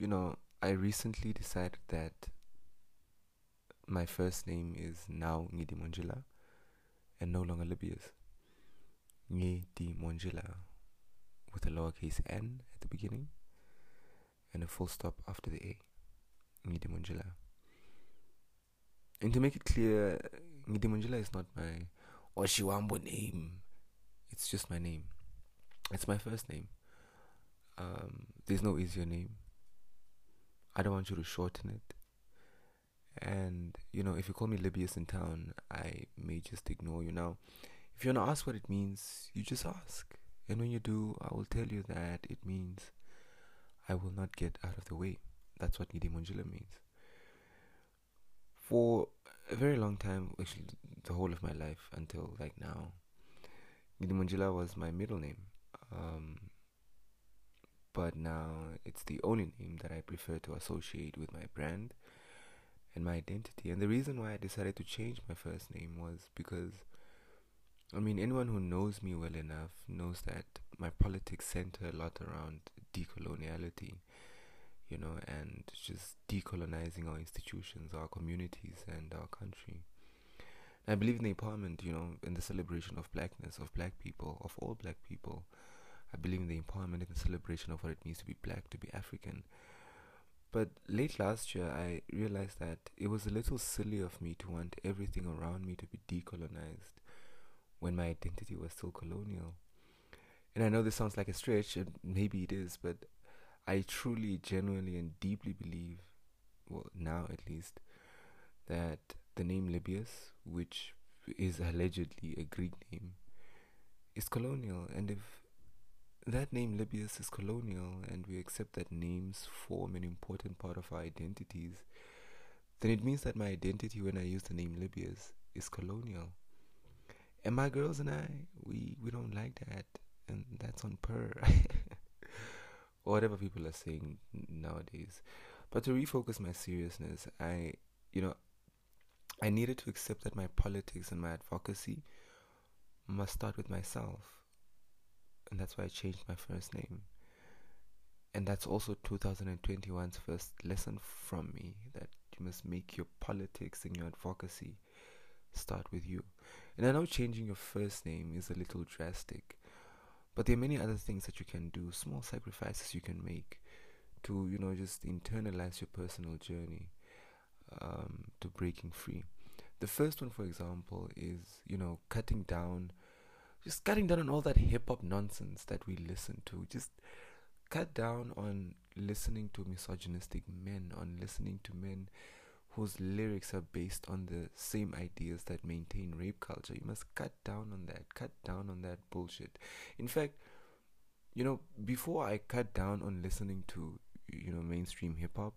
you know, I recently decided that my first name is now Nghidimondjila and no longer Lebbeus. Ngidi Monjila with a lowercase n at the beginning and a full stop after the A. Nghidimondjila. And to make it clear, Nghidimondjila is not my Oshiwambo name. It's just my name. It's my first name. Um, there's no easier name. I don't want you to shorten it. And, you know, if you call me Lebbeus in town, I may just ignore you. Now, if you want to ask what it means, you just ask. And when you do, I will tell you that it means I will not get out of the way. That's what Monjila means. For a very long time, actually, the whole of my life until like now, Monjila was my middle name. Um, but now it's the only name that I prefer to associate with my brand and my identity. And the reason why I decided to change my first name was because, I mean, anyone who knows me well enough knows that my politics center a lot around decoloniality, you know, and just decolonizing our institutions, our communities, and our country. I believe in the empowerment, you know, in the celebration of blackness, of black people, of all black people. I believe in the empowerment and the celebration of what it means to be black, to be African. But late last year, I realized that it was a little silly of me to want everything around me to be decolonized when my identity was still colonial. And I know this sounds like a stretch, and maybe it is, but I truly, genuinely, and deeply believe, well, now at least, that the name Lebbeus, which is allegedly a Greek name, is colonial. And if that name Lebbeus is colonial and we accept that names form an important part of our identities, then it means that my identity when I use the name Lebbeus is colonial. And my girls and I, we, we don't like that. And that's on per. or whatever people are saying nowadays. But to refocus my seriousness, I, you know, I needed to accept that my politics and my advocacy must start with myself and that's why I changed my first name. And that's also 2021's first lesson from me that you must make your politics and your advocacy start with you. And I know changing your first name is a little drastic, but there are many other things that you can do, small sacrifices you can make to, you know, just internalize your personal journey um, to breaking free. The first one, for example, is, you know, cutting down just cutting down on all that hip hop nonsense that we listen to. Just cut down on listening to misogynistic men, on listening to men whose lyrics are based on the same ideas that maintain rape culture. You must cut down on that. Cut down on that bullshit. In fact, you know, before I cut down on listening to, you know, mainstream hip hop,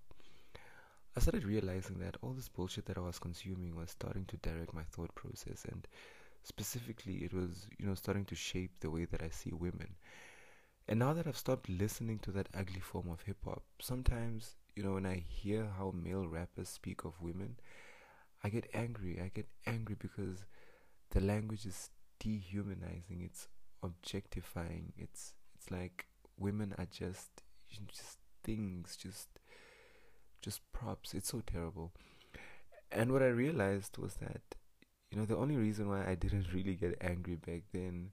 I started realizing that all this bullshit that I was consuming was starting to direct my thought process and specifically it was you know starting to shape the way that I see women. And now that I've stopped listening to that ugly form of hip hop, sometimes you know when I hear how male rappers speak of women, I get angry. I get angry because the language is dehumanizing. It's objectifying. It's it's like women are just just things, just just props. It's so terrible. And what I realized was that you know, the only reason why I didn't really get angry back then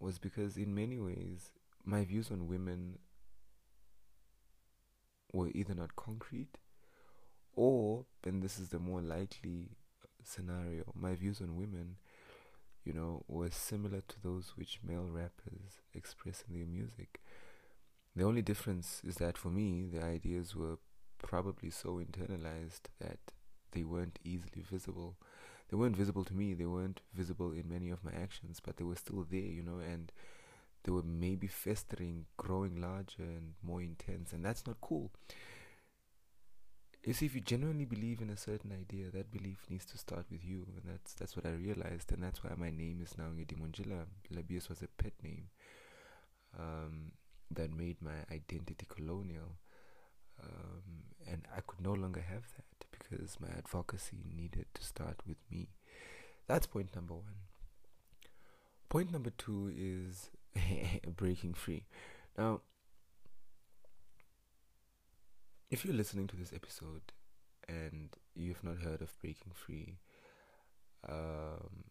was because, in many ways, my views on women were either not concrete or, and this is the more likely scenario, my views on women, you know, were similar to those which male rappers express in their music. The only difference is that for me, the ideas were probably so internalized that they weren't easily visible they weren't visible to me. They weren't visible in many of my actions, but they were still there, you know, and they were maybe festering, growing larger and more intense, and that's not cool. You see, if you genuinely believe in a certain idea, that belief needs to start with you, and that's that's what I realized, and that's why my name is now Ngidi Monjila. Lebbeus was a pet name um, that made my identity colonial, um, and I could no longer have that because my advocacy needed to start with me. That's point number one. Point number two is breaking free. Now, if you're listening to this episode and you've not heard of Breaking Free, um,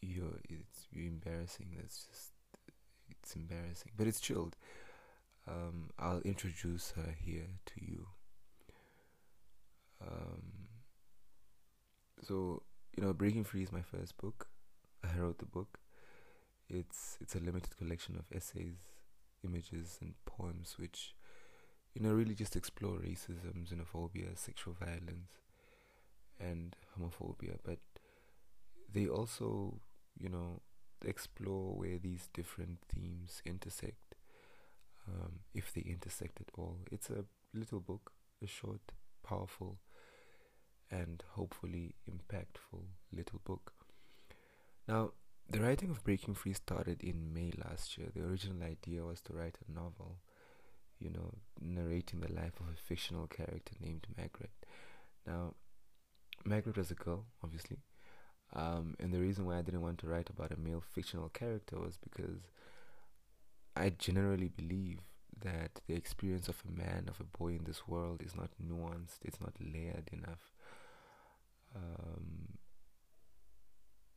you're it's you're embarrassing. That's just it's embarrassing, but it's chilled. Um, I'll introduce her here to you. Um, so you know, Breaking Free is my first book. I wrote the book. It's it's a limited collection of essays, images, and poems which, you know, really just explore racism, xenophobia, sexual violence, and homophobia. But they also, you know, explore where these different themes intersect, um, if they intersect at all. It's a little book, a short, powerful, and hopefully impactful little book. Now, the writing of Breaking Free started in May last year. The original idea was to write a novel, you know, narrating the life of a fictional character named Margaret. Now, Margaret was a girl, obviously, um, and the reason why I didn't want to write about a male fictional character was because I generally believe that the experience of a man, of a boy in this world is not nuanced, it's not layered enough. Um,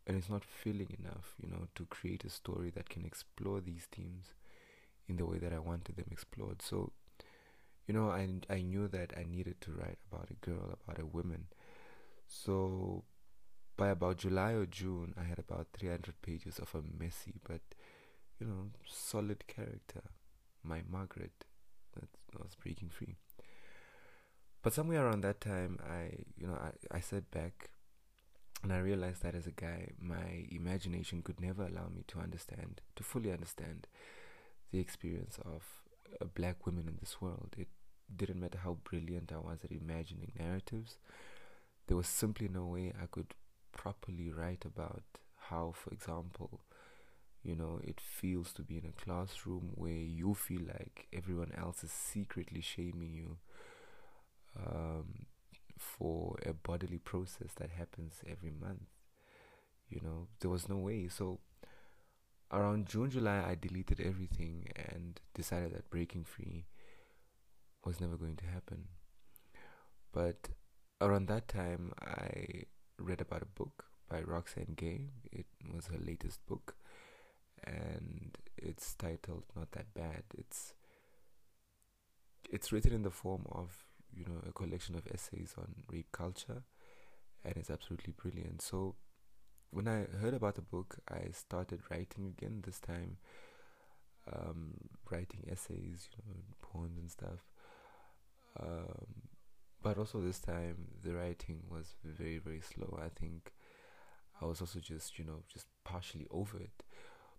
and it's not filling enough, you know, to create a story that can explore these themes in the way that I wanted them explored. So, you know, I I knew that I needed to write about a girl, about a woman. So, by about July or June, I had about 300 pages of a messy but, you know, solid character, my Margaret, that was breaking free. But somewhere around that time, I, you know, I, I sat back and I realized that as a guy, my imagination could never allow me to understand, to fully understand the experience of a black woman in this world. It didn't matter how brilliant I was at imagining narratives, there was simply no way I could properly write about how, for example, you know, it feels to be in a classroom where you feel like everyone else is secretly shaming you. For a bodily process that happens every month. You know, there was no way. So around June, July, I deleted everything and decided that breaking free was never going to happen. But around that time, I read about a book by Roxane Gay. It was her latest book, and it's titled "Not That Bad." It's it's written in the form of you know a collection of essays on rape culture, and it's absolutely brilliant. So when I heard about the book, I started writing again. This time, um, writing essays, you know, poems and stuff. Um, but also this time, the writing was very very slow. I think I was also just you know just partially over it,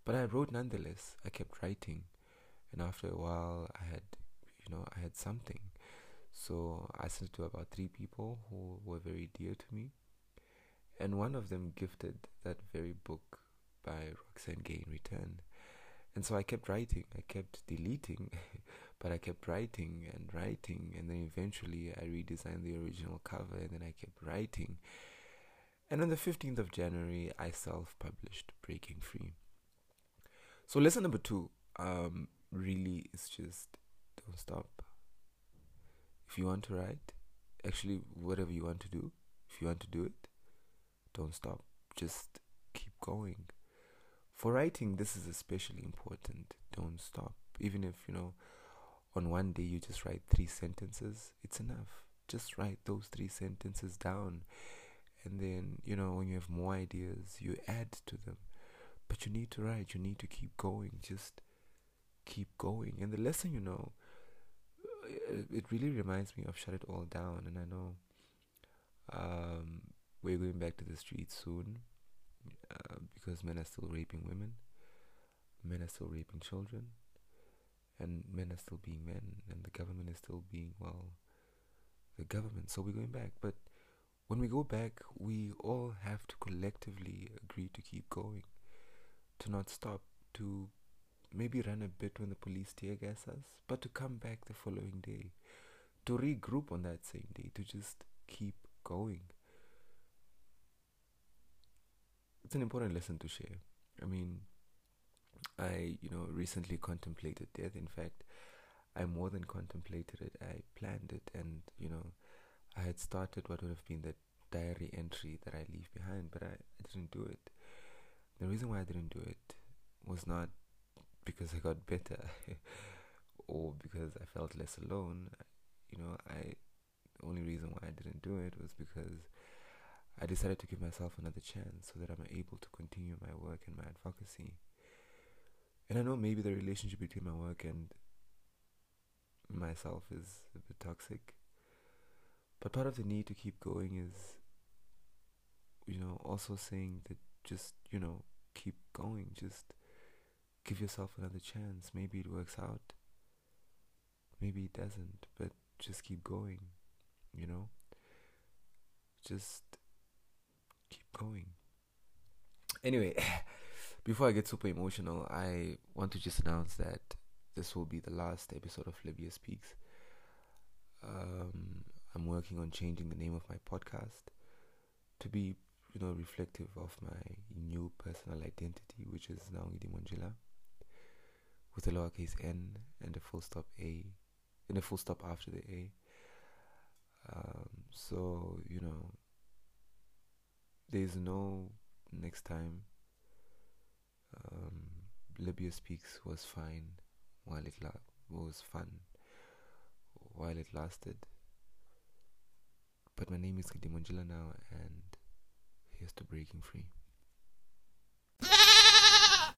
but I wrote nonetheless. I kept writing, and after a while, I had you know I had something so I sent it to about three people who were very dear to me. And one of them gifted that very book by Roxane Gay in return. And so I kept writing, I kept deleting, but I kept writing and writing. And then eventually I redesigned the original cover and then I kept writing. And on the 15th of January, I self published Breaking Free. So, lesson number two um, really is just don't stop if you want to write, actually, whatever you want to do, if you want to do it, don't stop. Just keep going. For writing, this is especially important. Don't stop. Even if, you know, on one day you just write three sentences, it's enough. Just write those three sentences down. And then, you know, when you have more ideas, you add to them. But you need to write, you need to keep going. Just keep going. And the lesson, you know, it really reminds me of Shut It All Down, and I know um, we're going back to the streets soon uh, because men are still raping women, men are still raping children, and men are still being men, and the government is still being, well, the government. So we're going back. But when we go back, we all have to collectively agree to keep going, to not stop, to maybe run a bit when the police tear gas us, but to come back the following day, to regroup on that same day, to just keep going. It's an important lesson to share. I mean, I, you know, recently contemplated death. In fact, I more than contemplated it. I planned it, and you know, I had started what would have been the diary entry that I leave behind, but I, I didn't do it. The reason why I didn't do it was not because I got better or because I felt less alone. You know, I the only reason why I didn't do it was because I decided to give myself another chance so that I'm able to continue my work and my advocacy. And I know maybe the relationship between my work and myself is a bit toxic. But part of the need to keep going is, you know, also saying that just, you know, keep going. Just give yourself another chance. Maybe it works out. Maybe it doesn't. But just keep going, you know? Just keep going. Anyway, before I get super emotional, I want to just announce that this will be the last episode of Lebbeus Speaks. Um, I'm working on changing the name of my podcast to be, you know, reflective of my new personal identity, which is now Ngidi with a lowercase n and a full stop a, and a full stop after the a. Um, so you know, there's no next time. Um, Lebbeus Speaks was fine while it la- was fun while it lasted. But my name is Nghidimondjila now, and here's to breaking free.